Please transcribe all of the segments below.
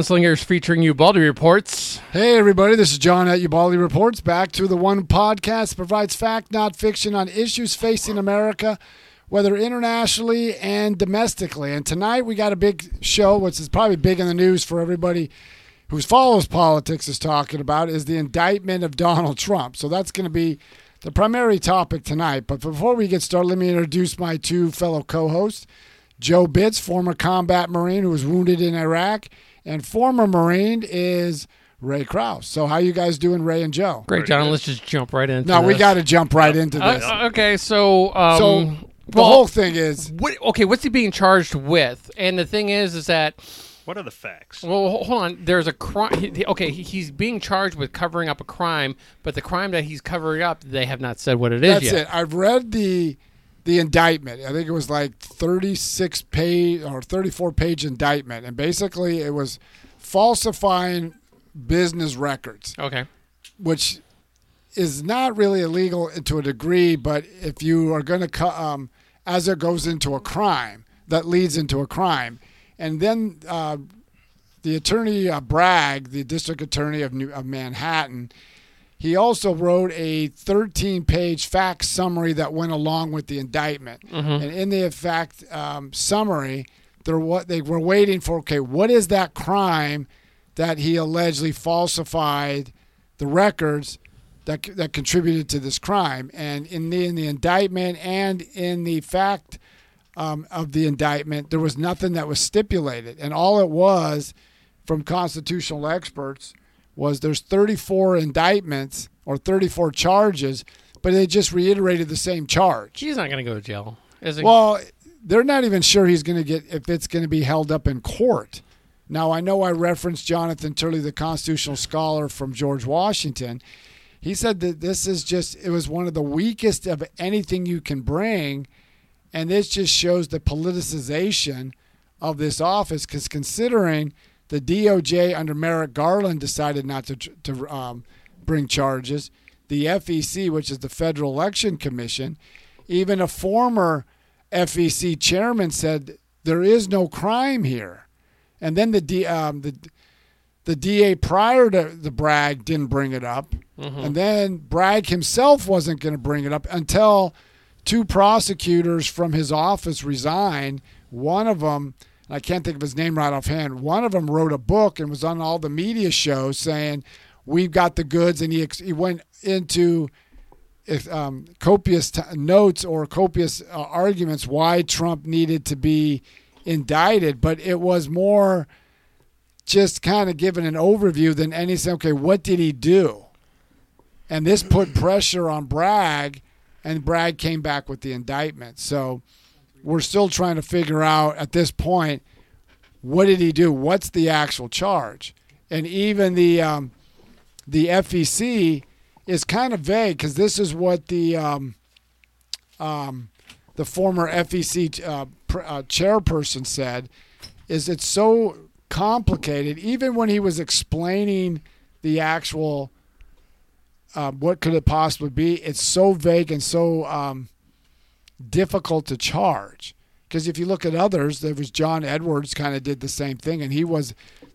Slingers featuring Ubaldi Reports. Hey, everybody, this is John at Ubaldi Reports. Back to the one podcast provides fact, not fiction, on issues facing America, whether internationally and domestically. And tonight we got a big show, which is probably big in the news for everybody who follows politics is talking about, is the indictment of Donald Trump. So that's going to be the primary topic tonight. But before we get started, let me introduce my two fellow co hosts Joe Bitz, former combat Marine who was wounded in Iraq and former Marine is Ray Krause. So how you guys doing, Ray and Joe? Great, John. Let's just jump right into. No, we got to jump right into Uh, this. uh, okay, so um, so the well, whole thing is what, okay, what's he being charged with? And the thing is, is that What are the facts? well, hold on. There's a crime. He, he- okay, he's being charged with covering up a crime, but the crime that he's covering up, they have not said what it is that's yet. it. I've read the the indictment. I think it was like 36 page or 34 page indictment, and basically it was falsifying business records. Okay. which is not really illegal to a degree, but if you are going to, um, as it goes into a crime, that leads into a crime. And then uh, the attorney uh, Bragg, the district attorney of, New, of Manhattan, he also wrote a 13 page fact summary that went along with the indictment. And in the fact um, summary, they're what they were waiting for. Okay, what is that crime that he allegedly falsified the records that that contributed to this crime? And in the in the indictment and in the fact um, of the indictment, there was nothing that was stipulated, and all it was from constitutional experts was there's 34 indictments or 34 charges, but they just reiterated the same charge. He's not going to go to jail. Well, they're not even sure he's going to get if it's going to be held up in court. Now, I know I referenced Jonathan Turley, the constitutional scholar from George Washington. He said that this is just it was one of the weakest of anything you can bring, and this just shows the politicization of this office. Because considering the DOJ under Merrick Garland decided not to to um, bring charges, the FEC, which is the Federal Election Commission, even a former FEC chairman said there is no crime here, and then the D, um, the the DA prior to the Bragg didn't bring it up, and then Bragg himself wasn't going to bring it up until two prosecutors from his office resigned. One of them, I can't think of his name right offhand. One of them wrote a book and was on all the media shows saying, "We've got the goods," and he he went into um, copious t- notes or copious uh, arguments why Trump needed to be indicted, but it was more just kind of giving an overview than anything. Okay, what did he do? And this put pressure on Bragg, and Bragg came back with the indictment. So we're still trying to figure out at this point what did he do? What's the actual charge? And even the um, the FEC is kind of vague because this is what the um, um, the former FEC uh, pr- uh, chairperson said is it's so complicated. Even when he was explaining the actual uh, what could it possibly be, it's so vague and so um, difficult to charge. Because if you look at others, there was John Edwards kind of did the same thing, and he was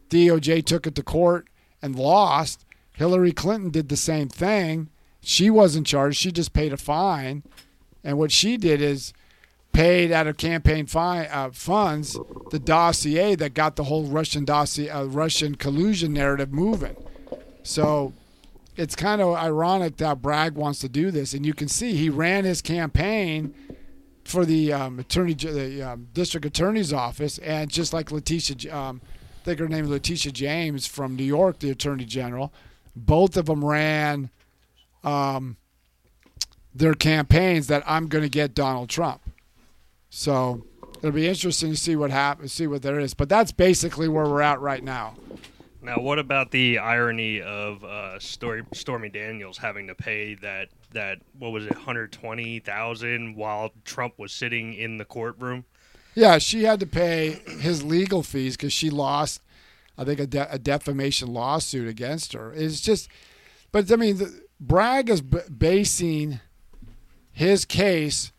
DOJ took it to court and lost. Hillary Clinton did the same thing. She wasn't charged; she just paid a fine, and what she did is paid out of campaign uh, funds the dossier that got the whole Russian dossier, uh, Russian collusion narrative moving. So it's kind of ironic that Bragg wants to do this, and you can see he ran his campaign for the um, attorney, the um, district attorney's office, and just like Letitia, um, I think her name is Letitia James from New York, the attorney general, both of them ran um, their campaigns that I'm going to get Donald Trump. So it'll be interesting to see what happens, see what there is. But that's basically where we're at right now. Now, what about the irony of uh, Story, Stormy Daniels having to pay that that what was it, hundred twenty thousand, while Trump was sitting in the courtroom? Yeah, she had to pay his legal fees because she lost, I think, a, de- a defamation lawsuit against her. It's just, but I mean, the, Bragg is b- basing his case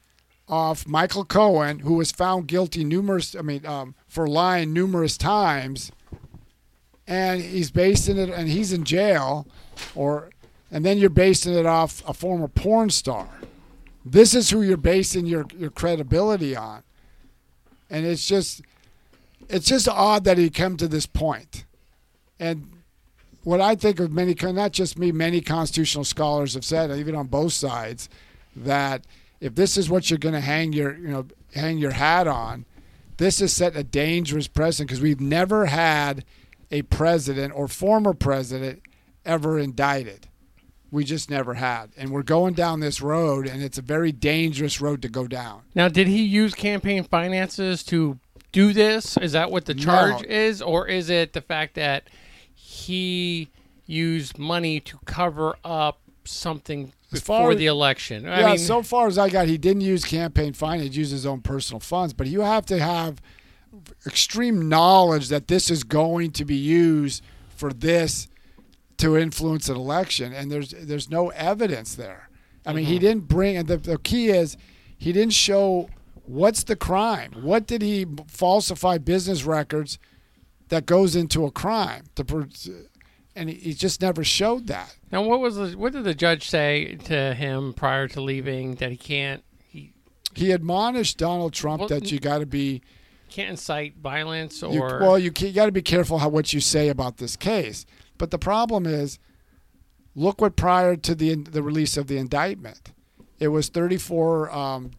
off Michael Cohen, who was found guilty numerous, I mean, um, for lying numerous times, and he's basing it, and he's in jail, or, and then you're basing it off a former porn star. This is who you're basing your your credibility on, and it's just, it's just odd that he come to this point, and what I think of many, not just me, many constitutional scholars have said, even on both sides, that if this is what you're going to hang your, you know, hang your hat on, this has set a dangerous precedent because we've never had a president or former president ever indicted. We just never had. And we're going down this road, and it's a very dangerous road to go down. Now, did he use campaign finances to do this? Is that what the charge No. is? Or is it the fact that he used money to cover up something before as- the election? I yeah, mean, so far as I got, he didn't use campaign finance, he used his own personal funds. But you have to have extreme knowledge that this is going to be used for this to influence an election, and there's there's no evidence there. I mean, he mm-hmm. didn't bring, and the, the key is he didn't show what's the crime. What did he falsify business records that goes into a crime? To, and he, he just never showed that. now, what was the, what did the judge say to him prior to leaving that he can't he He admonished Donald Trump Well, that you got to be can't incite violence or. You, well, you, got to be careful how what you say about this case. But the problem is, look what prior to the the release of the indictment, it was 34 um,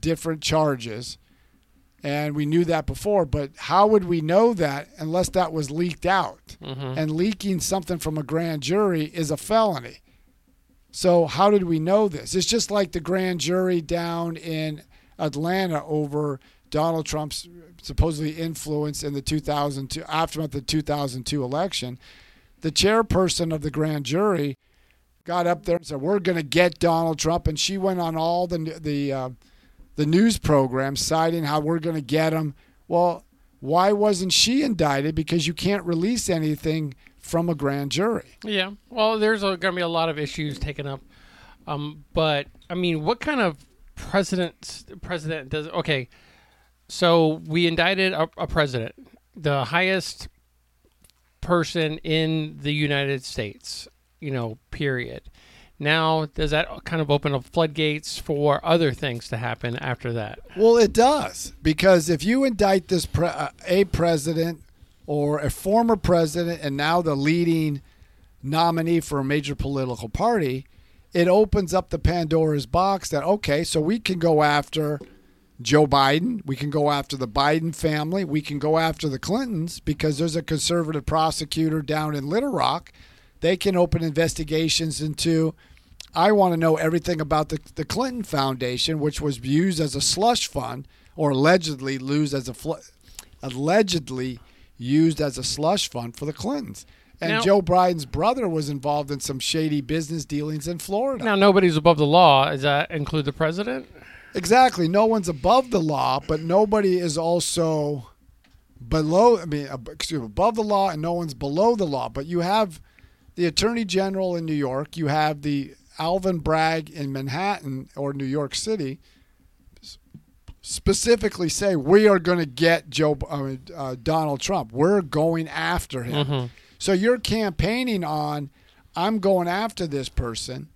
different charges, and we knew that before. But how would we know that unless that was leaked out? Mhm. And leaking something from a grand jury is a felony. So how did we know this? It's just like the grand jury down in Atlanta over Donald Trump's supposedly influence in the 2002 aftermath of the 2002 election. The chairperson of the grand jury got up there and said, "We're going to get Donald Trump," and she went on all the the uh, the news programs citing how we're going to get him. Well, why wasn't she indicted? Because you can't release anything from a grand jury. Yeah. Well, there's going to be a lot of issues taken up. Um, but I mean, what kind of president president does? Okay, so we indicted a, a president, the highest person in the United States. You know, period. Now, does that kind of open up floodgates for other things to happen after that? Well, it does because if you indict this pre- uh, a president or a former president and now the leading nominee for a major political party, it opens up the Pandora's box that okay, so we can go after Joe Biden, we can go after the Biden family, we can go after the Clintons because there's a conservative prosecutor down in Little Rock. They can open investigations into I want to know everything about the, the Clinton Foundation, which was used as a slush fund, or allegedly used as a fl- allegedly used as a slush fund for the Clintons. And Now- Joe Biden's brother was involved in some shady business dealings in Florida. Now, nobody's above the law. Does that include the president? Exactly. No one's above the law, but nobody is also below. I mean, excuse me, above the law, and no one's below the law. But you have the Attorney General in New York. You have the Alvin Bragg in Manhattan or New York City. Specifically, say we are going to get Joe uh, uh, Donald Trump. We're going after him. Mhm. So you're campaigning on, I'm going after this person.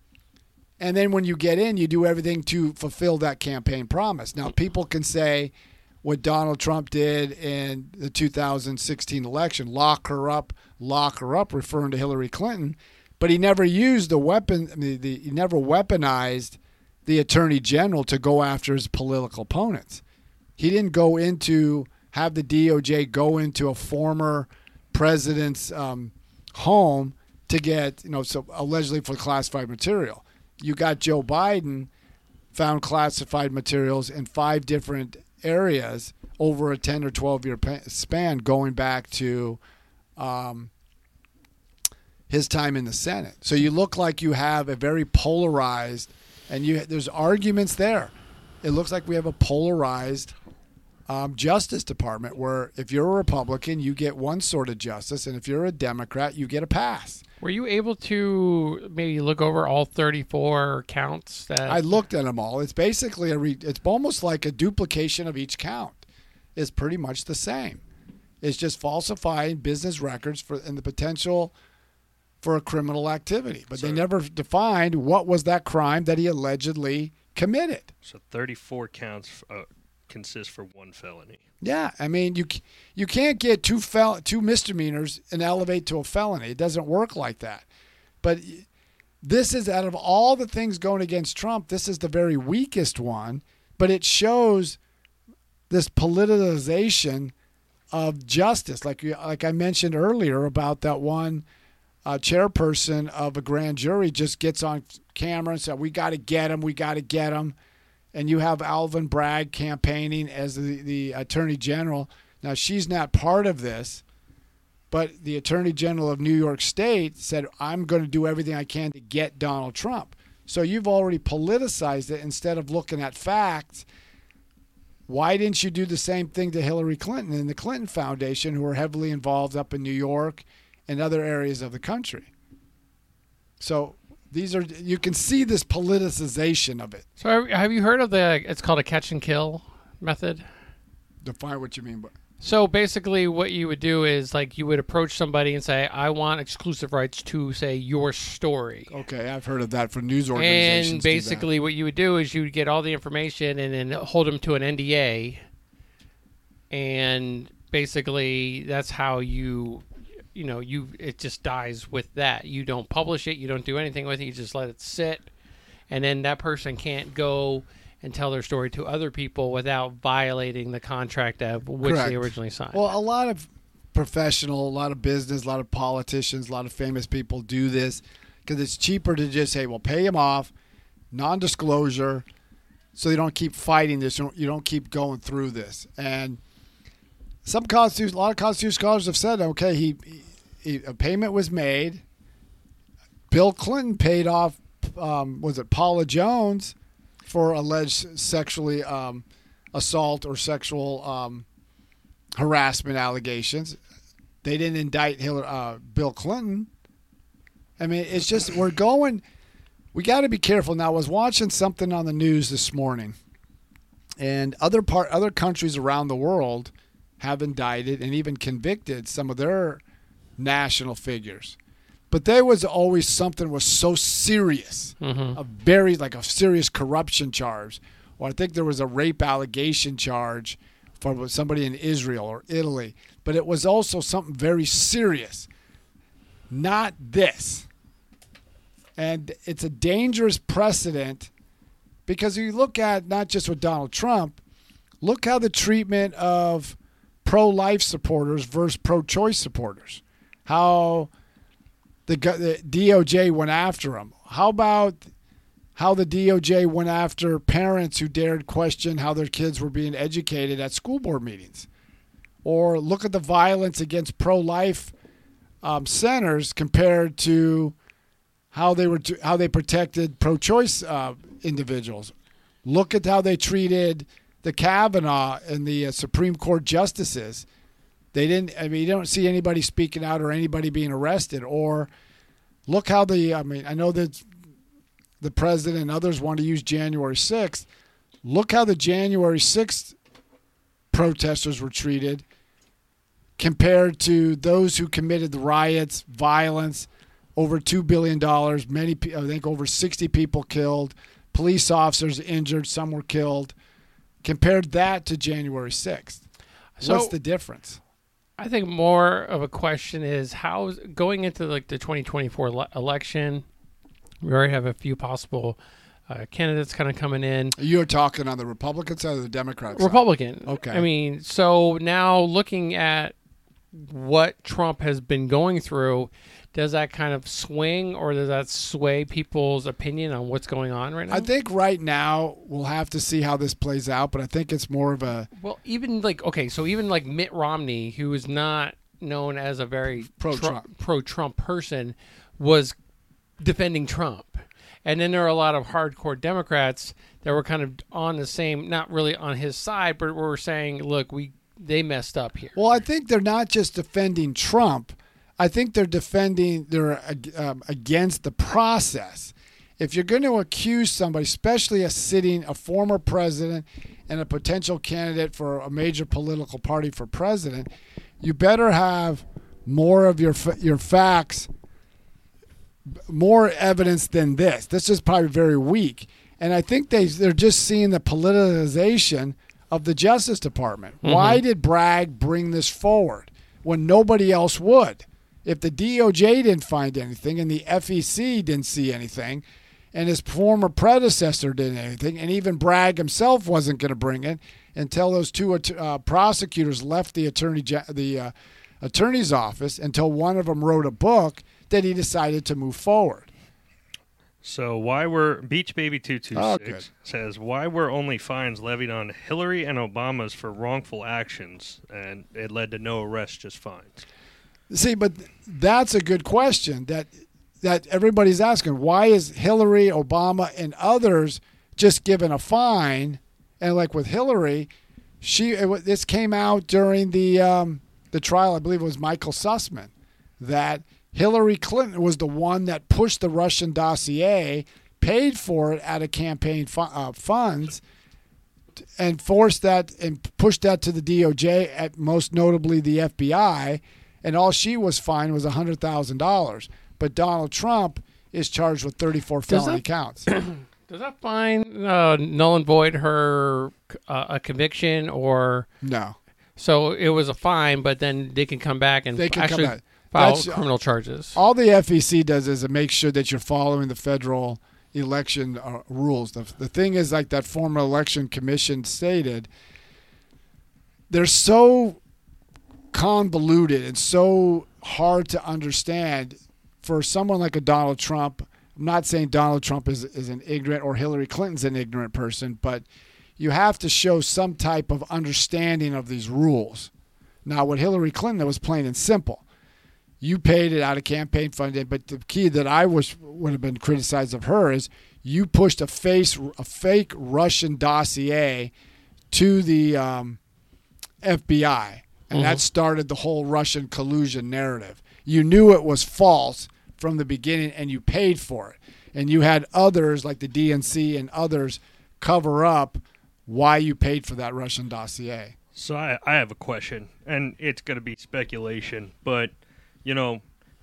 And then when you get in, you do everything to fulfill that campaign promise. Now, people can say what Donald Trump did in the 2016 election lock her up, lock her up, referring to Hillary Clinton. But he never used the weapon, I mean, the, he never weaponized the attorney general to go after his political opponents. He didn't go into, have the DOJ go into a former president's um, home to get, you know, so allegedly for classified material. You got Joe Biden found classified materials in five different areas over a 10 or 12 year span going back to um, his time in the Senate. So you look like you have a very polarized, and you there's arguments there. It looks like we have a polarized um, Justice Department where if you're a Republican, you get one sort of justice, and if you're a Democrat, you get a pass. Were you able to maybe look over all 34 counts that I looked at them all. It's basically a re, it's almost like a duplication of each count. It's pretty much the same. It's just falsifying business records for and the potential for a criminal activity. But they never defined what was that crime that he allegedly committed. So 34 counts uh, consist for one felony. Yeah, I mean you you can't get two fel- two misdemeanors and elevate to a felony. It doesn't work like that. But this is out of all the things going against Trump, this is the very weakest one. But it shows this politicization of justice, like like I mentioned earlier about that one uh, chairperson of a grand jury just gets on camera and said, "We got to get him. We got to get him." And you have Alvin Bragg campaigning as the, the attorney general. Now, she's not part of this, but the attorney general of New York State said, I'm going to do everything I can to get Donald Trump. So you've already politicized it instead of looking at facts. Why didn't you do the same thing to Hillary Clinton and the Clinton Foundation, who are heavily involved up in New York and other areas of the country? So these are you can see this politicization of it. So have- you heard of the? It's called a catch and kill method. Define what you mean by So basically, what you would do is like you would approach somebody and say, "I want exclusive rights to say your story." Okay, I've heard of that for news organizations. And basically, what you would do is you would get all the information and then hold them to an NDA. And basically, that's how you, you know, you it just dies with that. You don't publish it. You don't do anything with it. You just let it sit, and then that person can't go and tell their story to other people without violating the contract of which Correct. they originally signed. well, a lot of professional, a lot of business, a lot of politicians, a lot of famous people do this because it's cheaper to just say, "Well, pay them off, non-disclosure," so you don't keep fighting this. Don't, you don't keep going through this. And some constitution, a lot of constitutional scholars have said, "Okay, he, he a payment was made. Bill Clinton paid off. Um, was it Paula Jones for alleged sexually um, assault or sexual um, harassment allegations? They didn't indict Hillary, uh, Bill Clinton. I mean, it's just we're going. We got to be careful. Now, I was watching something on the news this morning, and other part other countries around the world have indicted and even convicted some of their national figures. But there was always something was so serious, Mhm. a very like a serious corruption charge, or I think there was a rape allegation charge for somebody in Israel or Italy. But it was also something very serious, not this. And it's a dangerous precedent because you look at not just with Donald Trump, look how the treatment of pro life supporters versus pro choice supporters, how the, the DOJ went after them. How about how the DOJ went after parents who dared question how their kids were being educated at school board meetings? Or look at the violence against pro life um, centers compared to how they were how they protected pro-choice uh, individuals. Look at how they treated the Kavanaugh and the uh, Supreme Court justices. They didn't. I mean, you don't see anybody speaking out or anybody being arrested. Or look how the. I mean, I know that the president and others want to use January sixth. Look how the January sixth protesters were treated compared to those who committed the riots, violence, over two billion dollars. many, I think, over sixty people killed, police officers injured, some were killed. Compared that to January sixth, So- what's the difference? I think more of a question is how going into like the 2024 le- election. We already have a few possible uh, candidates kind of coming in. You're talking on the Republican side or the Democrat side? Republican. Okay. I mean, so now looking at what Trump has been going through, does that kind of swing or does that sway people's opinion on what's going on right now? I think right now we'll have to see how this plays out, but I think it's more of a well, even like okay, so even like Mitt Romney, who is not known as a very Pro-Trump. pro Trump person, was defending Trump. And then there are a lot of hardcore Democrats that were kind of on the same, not really on his side, but were saying, "Look, we they messed up here." Well, I think they're not just defending Trump. I think they're defending they're um, against the process. If you're going to accuse somebody, especially a sitting a former president and a potential candidate for a major political party for president, you better have more of your your facts, more evidence than this. This is probably very weak, and I think they they're just seeing the politicization of the Justice Department. Why did Bragg bring this forward when nobody else would? If the DOJ didn't find anything and the FEC didn't see anything, and his former predecessor didn't anything, and even Bragg himself wasn't going to bring it until those two uh, prosecutors left the attorney the uh, attorney's office until one of them wrote a book that he decided to move forward. So why were Beach Baby two two six good. says why were only fines levied on Hillary and Obama's for wrongful actions and it led to no arrests, just fines. See, but that's a good question that that everybody's asking. Why is Hillary, Obama, and others just given a fine? And like with Hillary, she it, this came out during the um, the trial. I believe it was Michael Sussmann that Hillary Clinton was the one that pushed the Russian dossier, paid for it out of campaign fu- uh, funds, and forced that and pushed that to the DOJ, at most notably the FBI, and all she was fined was hundred thousand dollars. But Donald Trump is charged with thirty-four Does felony that- counts. Does that fine uh, null and void her uh, a conviction or No, so it was a fine, but then they can come back and They can come actually back. file That's- criminal charges. all the FEC does is it makes sure that you're following the federal election uh, rules. The, the thing is, like that former election commission stated, they're so convoluted and so hard to understand for someone like a Donald Trump. I'm not saying Donald Trump is, is an ignorant or Hillary Clinton's an ignorant person, but you have to show some type of understanding of these rules. Now, with Hillary Clinton, it was plain and simple you paid it out of campaign funding. But the key that I wish would have been criticized of her is you pushed a face a fake Russian dossier to the um, FBI, and that mm-hmm. started the whole Russian collusion narrative. You knew it was false from the beginning, and you paid for it. And you had others like the DNC and others cover up why you paid for that Russian dossier. So I, I have a question, and it's going to be speculation, but you know,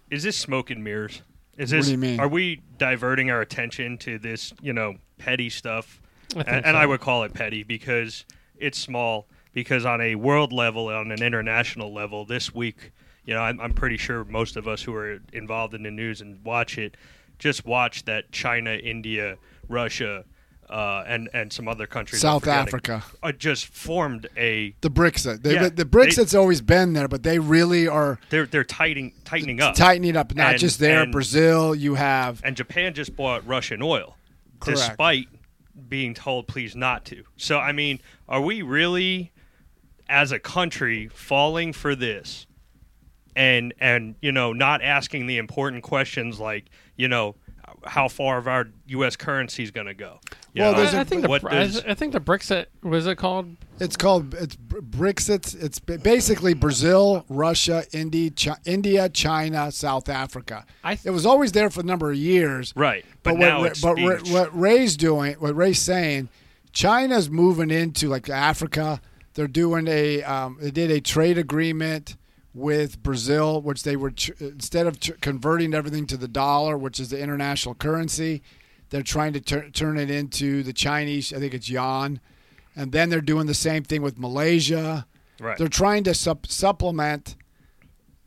is this smoke and mirrors? Is What this? do you mean? Are we diverting our attention to this, you know, petty stuff? I think and, and. I would call it petty because it's small. Because on a world level, on an international level, this week, you know, I'm, I'm pretty sure most of us who are involved in the news and watch it just watch that China, India, Russia, uh, and and some other countries, South Africa. uh, just formed a The BRICS, they, Yeah, the BRICS has always been there, but they really are they're they're tightening tightening up. tightening up. Not And- just there, and- Brazil. You have and Japan just bought Russian oil, Correct. despite being told please not to. So I mean, are we really, as a country, falling for this, and and you know not asking the important questions like you know how far of our U.S. currency is going to go? You Well, know, there's I, a- I think the what Br- does- I, I think the Brexit was it called? it's called it's Br- BRICS. It's it's basically Brazil, Russia, India, Chi- India, China, South Africa. I th- It was always there for a number of years. right, but, But, now what, it's but being Ra- what Ray's doing, what Ray's saying, China's moving into like Africa. They're doing a, um, they did a trade agreement with Brazil, which they were instead of converting everything to the dollar, which is the international currency, they're trying to tur- turn it into the Chinese. I think it's yuan, and then they're doing the same thing with Malaysia. right. They're trying to sup- supplement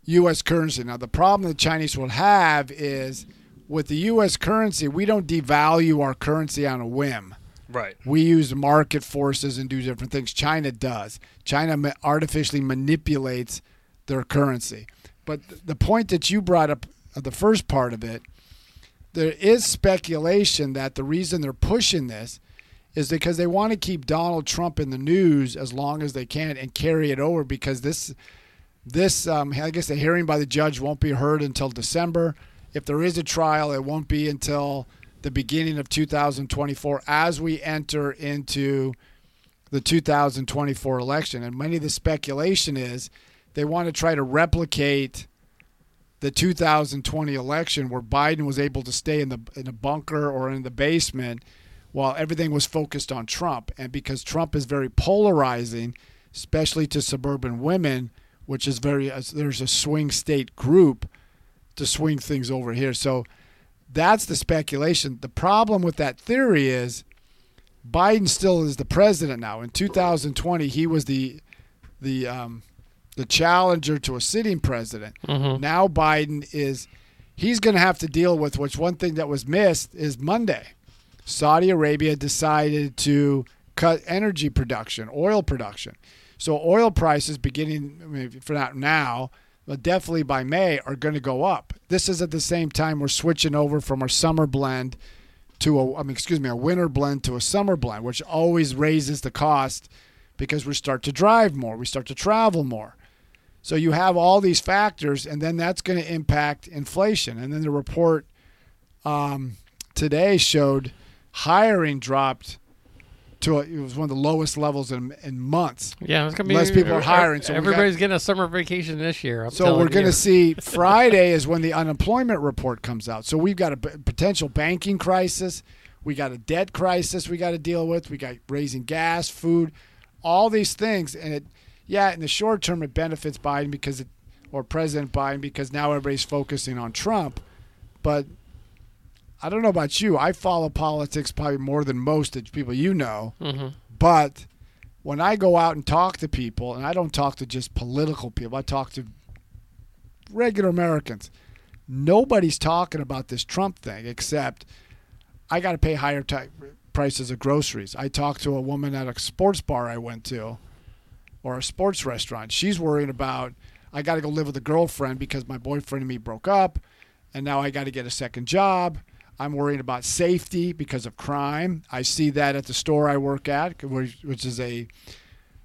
U.S. currency. Now, the problem the Chinese will have is with the U.S. currency, we don't devalue our currency on a whim. Right. We use market forces and do different things. China does. China artificially manipulates their currency. But the point that you brought up, uh, the first part of it, there is speculation that the reason they're pushing this is because they want to keep Donald Trump in the news as long as they can and carry it over because this this um, I guess the hearing by the judge won't be heard until December. If there is a trial, it won't be until the beginning of 2024 as we enter into the 2024 election. And many of the speculation is they want to try to replicate the 2020 election where Biden was able to stay in the in a bunker or in the basement while everything was focused on Trump. And because Trump is very polarizing, especially to suburban women, which is very there's a swing state group to swing things over here. So that's the speculation. The problem with that theory is Biden still is the president now. In 2020, he was the the um, the challenger to a sitting president. Mhm. Now Biden is he's going to have to deal with which one thing that was missed is Monday. Saudi Arabia decided to cut energy production, oil production. So oil prices beginning I mean, for not now, definitely by May are going to go up. This is at the same time we're switching over from our summer blend to a I mean excuse me, a winter blend to a summer blend, which always raises the cost because we start to drive more, we start to travel more. So you have all these factors, and then that's going to impact inflation. And then the report um, today showed hiring dropped to a, it was one of the lowest levels in, in months. Yeah, it's gonna be Less people are hiring, so we got- everybody's getting a summer vacation this year. I'm So we're going to see Friday is when the unemployment report comes out. So we've got a p- potential banking crisis. We got a debt crisis we got to deal with. We got raising gas, food, all these things, and it, yeah, in the short term it benefits Biden because it, or President Biden because now everybody's focusing on Trump, but I don't know about you. I follow politics probably more than most of the people you know. Mhm. But when I go out and talk to people, and I don't talk to just political people, I talk to regular Americans. Nobody's talking about this Trump thing except I got to pay higher ti prices of groceries. I talked to a woman at a sports bar I went to or a sports restaurant. She's worried about I got to go live with a girlfriend because my boyfriend and me broke up and now I got to get a second job. I'm worried about safety because of crime. I see that at the store I work at, which which is a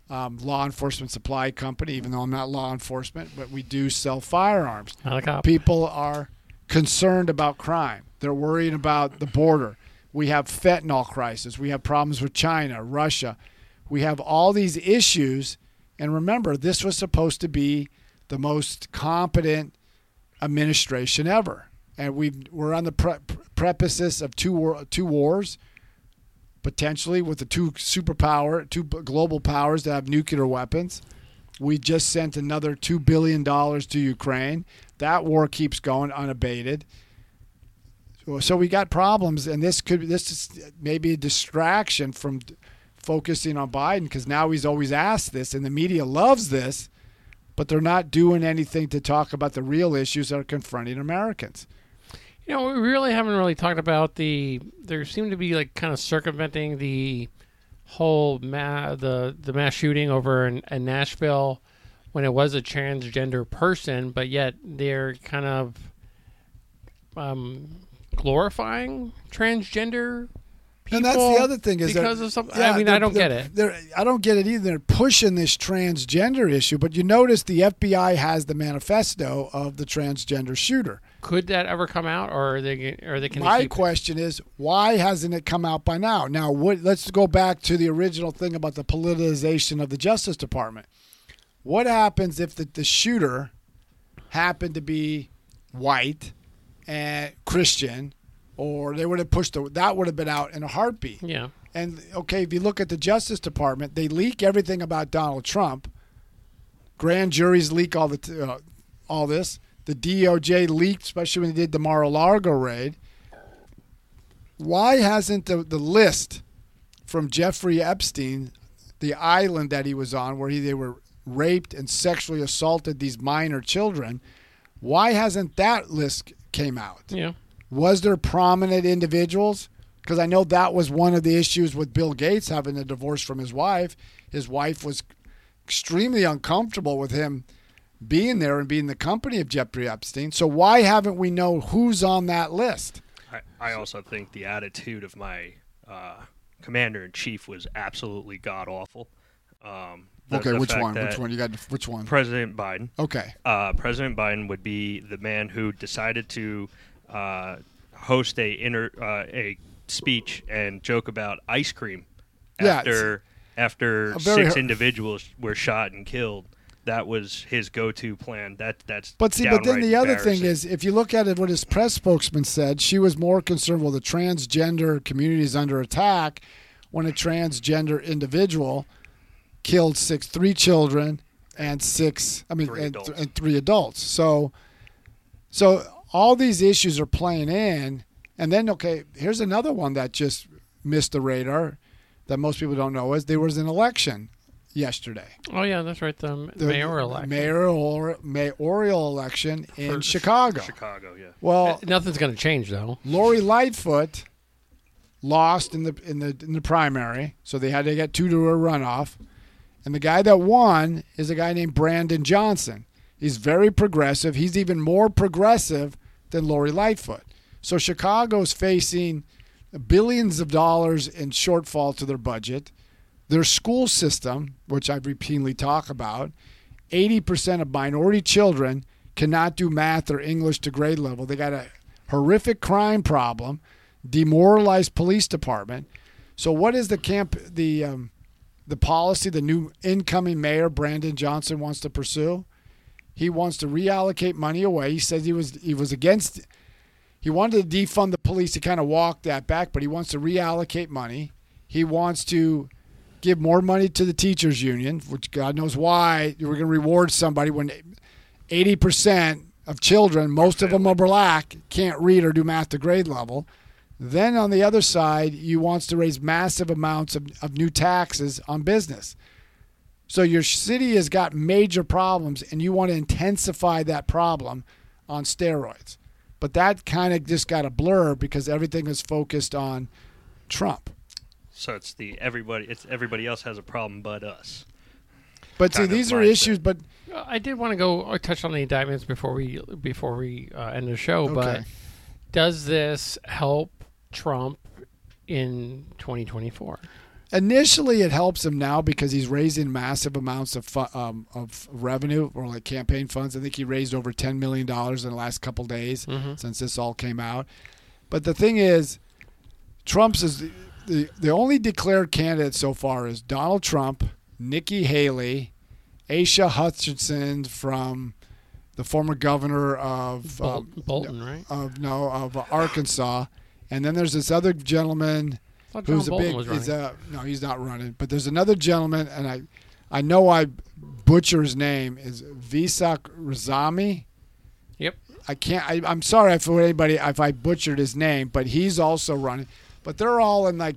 um, law enforcement supply company, even though I'm not law enforcement, but we do sell firearms. Not a cop. People are concerned about crime. They're worried about the border. We have fentanyl crisis. We have problems with China, Russia. We have all these issues. And remember, this was supposed to be the most competent administration ever. And we we're on the pre- prefaces of two war, two wars, potentially with the two superpower, two global powers that have nuclear weapons. We just sent another two billion dollars to Ukraine. That war keeps going unabated. So- So we got problems, and this could this is maybe a distraction from focusing on Biden because now he's always asked this, and the media loves this, but they're not doing anything to talk about the real issues that are confronting Americans. You know, we really haven't really talked about the. There seemed to be like kind of circumventing the whole ma- the the mass shooting over in, in Nashville when it was a transgender person, but yet they're kind of um, glorifying transgender people. and that's the other thing is because that, of something. yeah, I mean, I don't get it. I don't get it either. They're pushing this transgender issue, but you notice the FBI has the manifesto of the transgender shooter. Could that ever come out, or are they? Or they can My keep question is, why hasn't it come out by now? Now, what, let's go back to the original thing about the politicization of the Justice Department. What happens if the, the shooter happened to be white and Christian, or they would have pushed the, that would have been out in a heartbeat? Yeah. And okay, if you look at the Justice Department, they leak everything about Donald Trump. Grand juries leak all the uh, all this. The DOJ leaked, especially when they did the Mar-a-Lago raid. Why hasn't the, the list from Jeffrey Epstein, the island that he was on, where he, they were raped and sexually assaulted these minor children? Why hasn't that list came out? Yeah. Was there prominent individuals? Because I know that was one of the issues with Bill Gates having a divorce from his wife. His wife was extremely uncomfortable with him being there and being the company of Jeffrey Epstein. So why haven't we know who's on that list? I, I also think the attitude of my uh, commander in chief was absolutely god awful. Um, the- okay, the which one? Which one? You got which one? President Biden. Okay. Uh, President Biden would be the man who decided to uh, host a inter, uh, a speech and joke about ice cream Yeah, after after six individuals were shot and killed. That was his go-to plan. That that's But see, but then the other thing is, if you look at it, what his press spokesman said, she was more concerned. Well, the transgender community is under attack when a transgender individual killed six, three children, and six. I mean, Three and, adults. and three adults. So, so all these issues are playing in, and then okay, here's another one that just missed the radar that most people don't know is there was an election yesterday. Oh yeah, that's right. The, The mayoral election. Mayoral, mayoral election in For- Chicago. Chicago, yeah. Well, Uh, Nothing's going to change though. Lori Lightfoot lost in the in the in the primary, so they had to get two to a runoff. And the guy that won is a guy named Brandon Johnson. He's very progressive. He's even more progressive than Lori Lightfoot. So Chicago's facing billions of dollars in shortfall to their budget. Their school system, which I repeatedly talk about, 80% of minority children cannot do math or English to grade level. They got a horrific crime problem, demoralized police department. So what is the camp the um, the policy the new incoming mayor Brandon Johnson wants to pursue? He wants to reallocate money away. He says he was he was against he wanted to defund the police. He kind of walked that back, but he wants to reallocate money. He wants to give more money to the teachers union, which God knows why we're going to reward somebody when 80% of children, most of them are black, can't read or do math to grade level. Then on the other side, you wants to raise massive amounts of, of new taxes on business. So your city has got major problems, and you want to intensify that problem on steroids. But that kind of just got a blur because everything is focused on Trump. So it's the everybody. It's everybody else has a problem but us. But see, these are mindset. issues. But Uh, I did want to go uh, touch on the indictments before we before we uh, end the show. But does this help Trump in 2024? initially, it helps him now because he's raising massive amounts of fu- um, of revenue or like campaign funds. I think he raised over ten million dollars in the last couple days Mhm. since this all came out. But the thing is, Trump's is the, the only declared candidate so far is Donald Trump, Nikki Haley, Asa Hutchinson from the former governor of Bol- um, Bolton, right? of no of Arkansas, and then there's this other gentleman who's a Bolton big. was He's a, no, he's not running. But there's another gentleman, and I, I know I butcher his name is Visak Razami. Yep. I can't. I, I'm sorry for anybody if I butchered his name, but he's also running. But they're all in like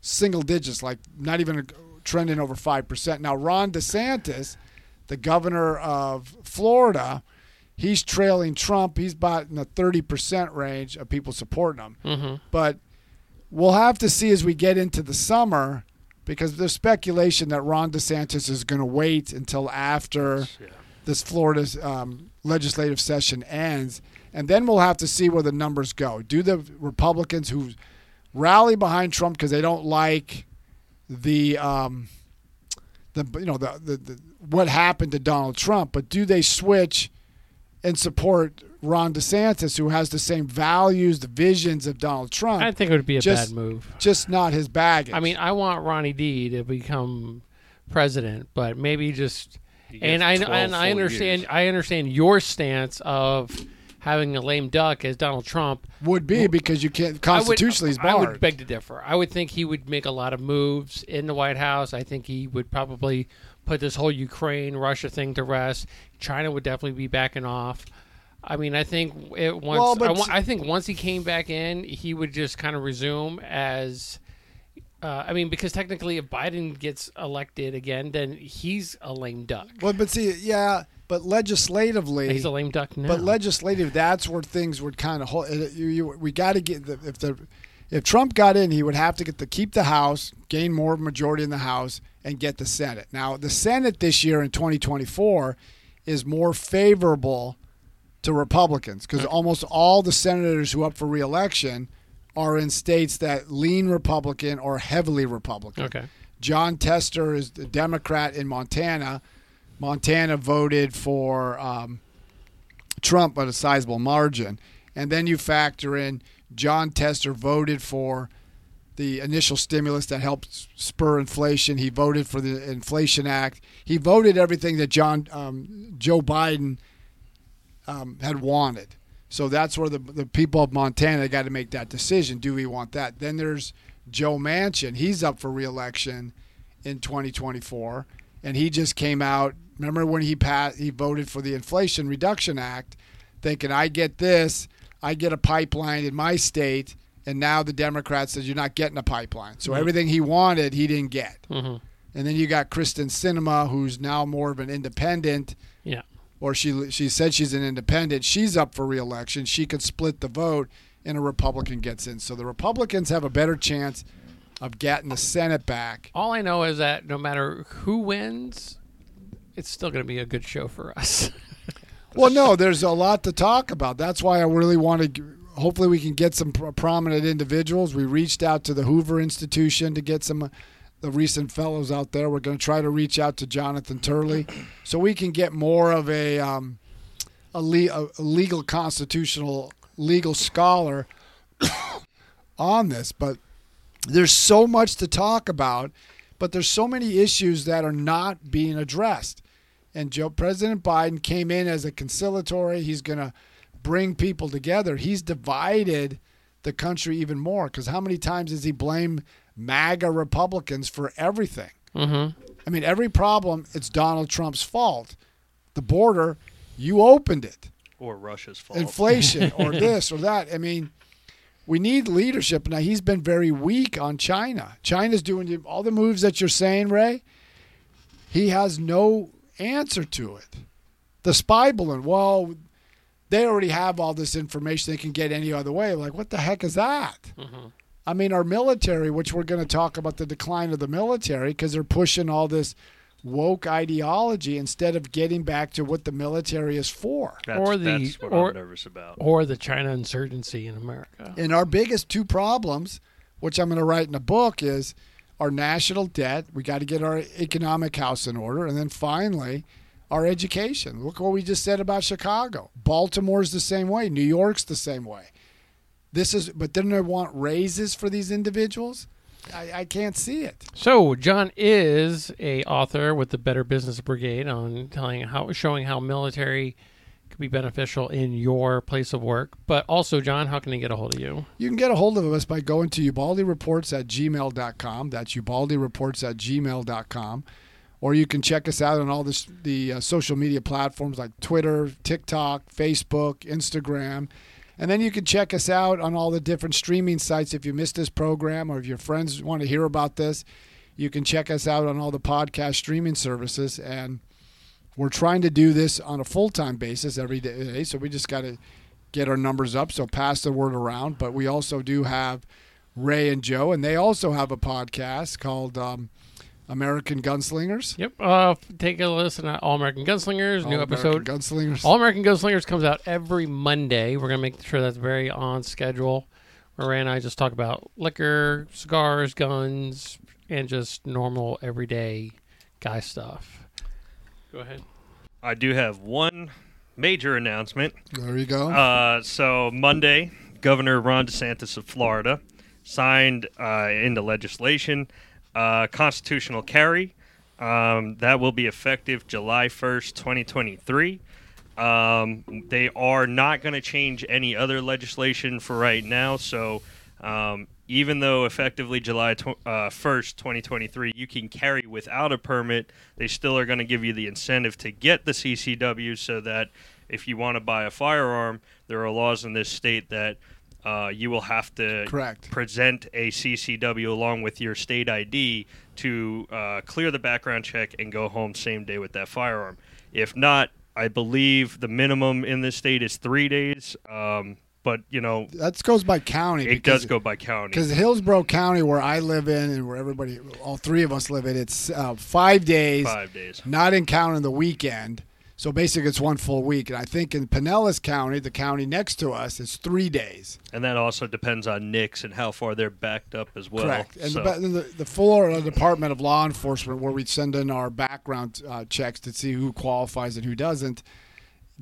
single digits, like not even trending over five percent. Now Ron DeSantis, the governor of Florida, he's trailing Trump. He's about in the thirty percent range of people supporting him. hmm But we'll have to see as we get into the summer because there's speculation that Ron DeSantis is going to wait until after Yeah. this Florida um, legislative session ends. And then we'll have to see where the numbers go. Do the Republicans who rally behind Trump because they don't like the um, the you know the, the, the what happened to Donald Trump, but do they switch and support Ron DeSantis, who has the same values, the visions of Donald Trump, I think it would be a Just- bad move. just not his baggage? I mean, I want Ronnie D to become president, but maybe just and I and I understand years. I understand your stance of having a lame duck as Donald Trump. would be because you can't constitutionally he's I would, I barred. would beg to differ. I would think he would make a lot of moves in the White House. I think he would probably put this whole Ukraine Russia thing to rest. China would definitely be backing off. I mean, I think it once. Well, I, I think once he came back in, he would just kind of resume as. Uh, I mean, because technically, if Biden gets elected again, then he's a lame duck. well, but see, yeah, but legislatively, He's a lame duck now. But legislative, that's where things would kind of hold. You, you, we got to get the, if the if Trump got in, he would have to get to keep the House, gain more majority in the House, and get the Senate. Now, the Senate this year in 2024 is more favorable to Republicans because almost all the senators who are up for reelection are in states that lean Republican or heavily Republican. okay. Jon Tester is the Democrat in Montana. Montana voted for um, Trump by a sizable margin. And then you factor in Jon Tester voted for the initial stimulus that helped spur inflation. He voted for the Inflation Act. He voted everything that John um, Joe Biden um, had wanted. So that's where the the people of Montana got to make that decision. Do we want that? Then there's Joe Manchin. He's up for reelection in 2024, and he just came out Remember when he passed, he voted for the Inflation Reduction Act, thinking I get this, I get a pipeline in my state, and now the Democrats says you're not getting a pipeline. So Mhm. everything he wanted, he didn't get. hmm And then you got Kyrsten Sinema, who's now more of an independent. Yeah. Or she she said she's an independent. She's up for reelection. She could split the vote, and a Republican gets in. So the Republicans have a better chance of getting the Senate back. All I know is that no matter who wins, it's still going to be a good show for us. Well, no, there's a lot to talk about. That's why I really want to. Hopefully, we can get some pro- prominent individuals. We reached out to the Hoover Institution to get some the recent fellows out there. We're going to try to reach out to Jonathan Turley so we can get more of a um, a, le- a legal constitutional legal scholar on this. But there's so much to talk about, but there's so many issues that are not being addressed and Joe President Biden came in as a conciliatory. He's going to bring people together. He's divided the country even more because how many times does he blame MAGA Republicans for everything? hmm I mean, every problem it's Donald Trump's fault. The border, you opened it. Or Russia's fault. Inflation or this or that. I mean, we need leadership. Now he's been very weak on China. China's doing all the moves that you're saying, Ray. He has no answer to it. The spy balloon. Well, they already have all this information. They can get any other way. Like, what the heck is that? hmm I mean, our military, which we're going to talk about the decline of the military because they're pushing all this woke ideology instead of getting back to what the military is for. That's, Or the- that's what or- I'm nervous about. Or the China insurgency in America. And our biggest two problems, which I'm going to write in a book, is our national debt. We got to get our economic house in order. And then finally, our education. Look what we just said about Chicago. Baltimore's the same way. New York's the same way. This is, but then they want raises for these individuals. I, I can't see it. So John is a author with the Better Business Brigade on telling how showing how military could be beneficial in your place of work. But also, John, how can they get a hold of you? You can get a hold of us by going to ubaldireports at gmail.com. That's ubaldireports at gmail.com. Or you can check us out on all this, the uh, social media platforms like Twitter, TikTok, Facebook, Instagram. And then you can check us out on all the different streaming sites if you missed this program or if your friends want to hear about this. You can check us out on all the podcast streaming services. And we're trying to do this on a full time basis every day. So we just got to get our numbers up. So pass the word around. But we also do have Ray and Joe, and they also have a podcast called um, American Gunslingers. Yep. Uh, take a listen at All American Gunslingers. new All episode. Gunslingers. All American Gunslingers comes out every Monday. We're gonna make sure that's very on schedule. Where Ray and I just talk about liquor, cigars, guns, and just normal everyday guy stuff. Go ahead. I do have one major announcement. there you go. Uh, so Monday, Governor Ron DeSantis of Florida signed uh, into legislation uh, constitutional carry. Um, that will be effective July 1st, 2023. Um, they are not going to change any other legislation for right now. So um, even though effectively July tw- uh, 1st, 2023, you can carry without a permit, they still are going to give you the incentive to get the CCW so that if you want to buy a firearm, there are laws in this state that uh, you will have to Correct. present a CCW along with your state ID to uh, clear the background check and go home same day with that firearm. If not, I believe the minimum in this state is three days. Um, but you know, that goes by county. it does go by county. Because Hillsborough County, where I live in and where everybody, all three of us live in, it's uh, five days, Five days. not in counting the weekend. So basically, it's one full week. And I think in Pinellas County, the county next to us, it's three days. And that also depends on NICS and how far they're backed up as well. Correct. And So- the, the, the Florida Department of Law Enforcement, where we send in our background uh, checks to see who qualifies and who doesn't,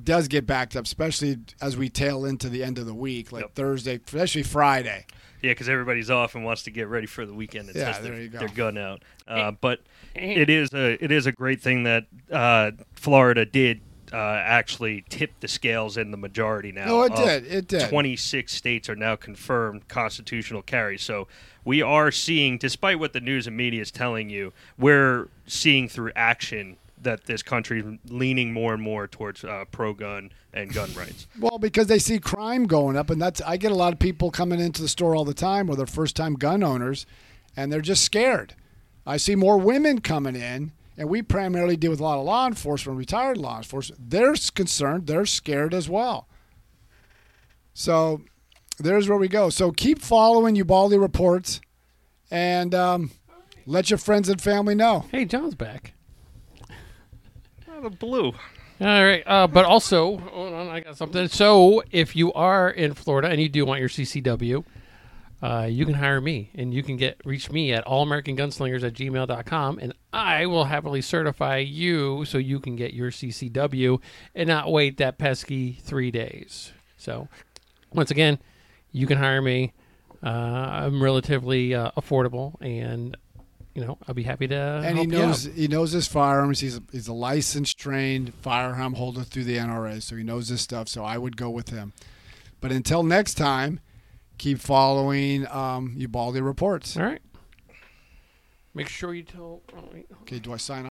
does get backed up, especially as we tail into the end of the week, like Yep. Thursday, especially Friday. Yeah, because everybody's off and wants to get ready for the weekend and Yeah, test their, go. their gun out. Uh, but it is a it is a great thing that uh, Florida did uh, actually tip the scales in the majority now. No, it of did. It did. 26 states are now confirmed constitutional carry. So we are seeing, despite what the news and media is telling you, we're seeing through action that this country is leaning more and more towards uh, pro-gun and gun rights. Well, because they see crime going up, and that's I get a lot of people coming into the store all the time where they're first time gun owners, and they're just scared. I see more women coming in, and we primarily deal with a lot of law enforcement, retired law enforcement. They're concerned, they're scared as well. So there's where we go. So keep following Ubaldi reports, and um, let your friends and family know. Hey, John's back. Of blue. All right, uh, but also, hold on, I got something. So, if you are in Florida and you do want your CCW, uh, you can hire me and you can get reach me at allamericangunslingers at gmail.com and I will happily certify you so you can get your CCW and not wait that pesky three days. So, once again, you can hire me. Uh, I'm relatively uh, affordable and you know, I'll be happy to. and he help you out. knows he knows his firearms. He's a, he's a licensed, trained firearm holder through the NRA, so he knows this stuff. So I would go with him. But until next time, keep following um, Ubaldi reports. All right. Make sure you tell. oh. Okay, do I sign?